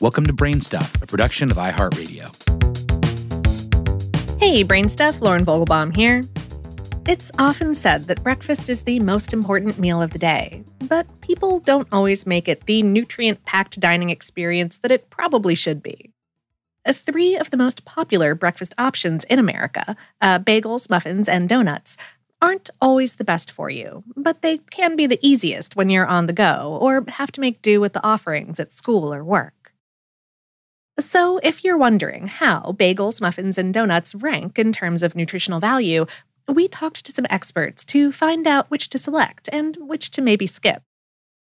Welcome to Brainstuff, a production of iHeartRadio. Hey, Brainstuff, Lauren Vogelbaum here. It's often said that breakfast is the most important meal of the day, but people don't always make it the nutrient packed dining experience that it probably should be. Uh, three of the most popular breakfast options in America uh, bagels, muffins, and donuts aren't always the best for you, but they can be the easiest when you're on the go or have to make do with the offerings at school or work. So, if you're wondering how bagels, muffins, and donuts rank in terms of nutritional value, we talked to some experts to find out which to select and which to maybe skip.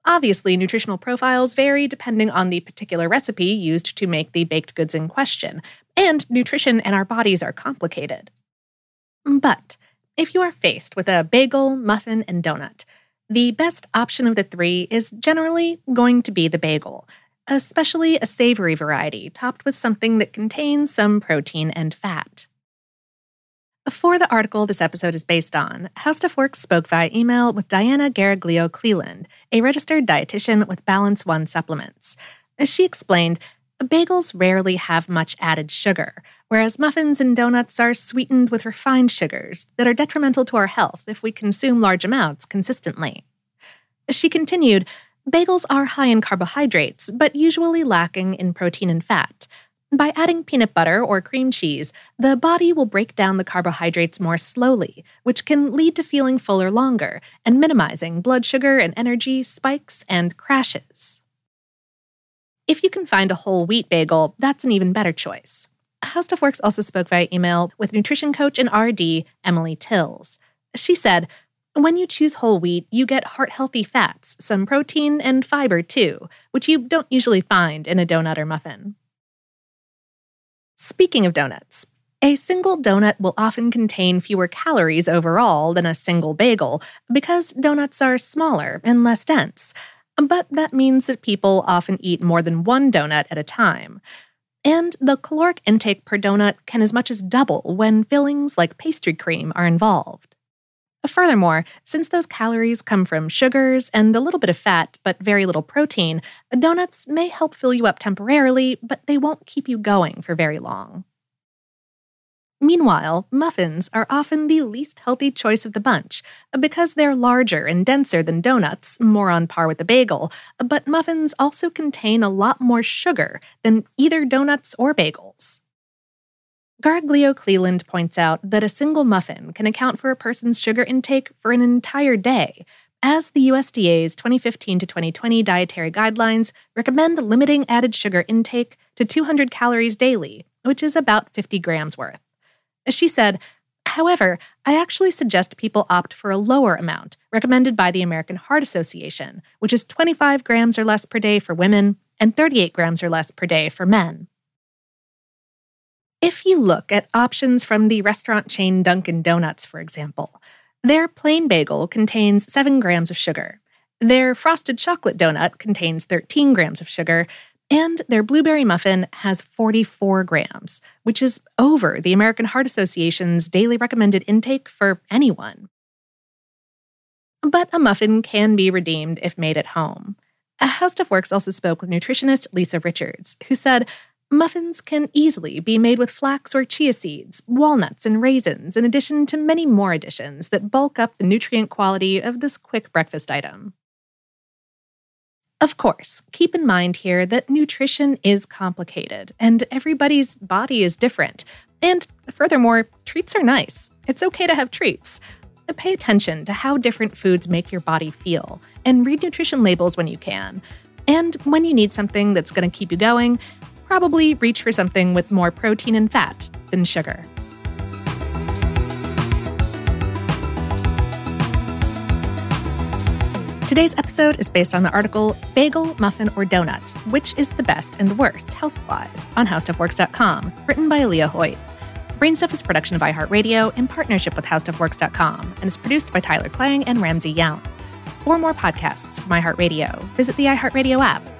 Obviously, nutritional profiles vary depending on the particular recipe used to make the baked goods in question, and nutrition and our bodies are complicated. But if you are faced with a bagel, muffin, and donut, the best option of the three is generally going to be the bagel, especially a savory variety topped with something that contains some protein and fat. For the article this episode is based on, HowStuffWorks spoke via email with Diana Gariglio Clelland, a registered dietitian with Balance One supplements. As she explained, bagels rarely have much added sugar, whereas muffins and donuts are sweetened with refined sugars that are detrimental to our health if we consume large amounts consistently. She continued, bagels are high in carbohydrates, but usually lacking in protein and fat. By adding peanut butter or cream cheese, the body will break down the carbohydrates more slowly, which can lead to feeling fuller longer and minimizing blood sugar and energy spikes and crashes. If you can find a whole wheat bagel, that's an even better choice. How Stuff Works also spoke via email with nutrition coach and RD Emily Tills. She said, when you choose whole wheat, you get heart healthy fats, some protein, and fiber too, which you don't usually find in a donut or muffin. Speaking of donuts, a single donut will often contain fewer calories overall than a single bagel because donuts are smaller and less dense but that means that people often eat more than one donut at a time. And the caloric intake per donut can as much as double when fillings like pastry cream are involved. Furthermore, since those calories come from sugars and a little bit of fat, but very little protein, donuts may help fill you up temporarily, but they won't keep you going for very long. Meanwhile, muffins are often the least healthy choice of the bunch because they're larger and denser than donuts, more on par with a bagel, but muffins also contain a lot more sugar than either donuts or bagels. Gariglio Clelland points out that a single muffin can account for a person's sugar intake for an entire day, as the USDA's 2015 to 2020 dietary guidelines recommend limiting added sugar intake to 200 calories daily, which is about 50 grams worth. As she said, However, I actually suggest people opt for a lower amount, recommended by the American Heart Association, which is 25 grams or less per day for women and 38 grams or less per day for men. If you look at options from the restaurant chain Dunkin' Donuts, for example, their plain bagel contains 7 grams of sugar. Their frosted chocolate donut contains 13 grams of sugar, and their blueberry muffin has 44 grams, which is over the American Heart Association's daily recommended intake for anyone. But a muffin can be redeemed if made at home. How of Works also spoke with nutritionist Lisa Richards, who said muffins can easily be made with flax or chia seeds, walnuts, and raisins, in addition to many more additions that bulk up the nutrient quality of this quick breakfast item. Of course, keep in mind here that nutrition is complicated and everybody's body is different. And furthermore, treats are nice. It's okay to have treats. Pay attention to how different foods make your body feel and read nutrition labels when you can. And when you need something that's going to keep you going, probably reach for something with more protein and fat than sugar. Today's episode is based on the article Bagel, Muffin, or Donut Which is the Best and Worst Health Wise on HowStuffWorks.com, written by Alia Hoyt. Brainstuff is production of iHeartRadio in partnership with HowStuffWorks.com and is produced by Tyler Klang and Ramsey Yount. For more podcasts from iHeartRadio, visit the iHeartRadio app,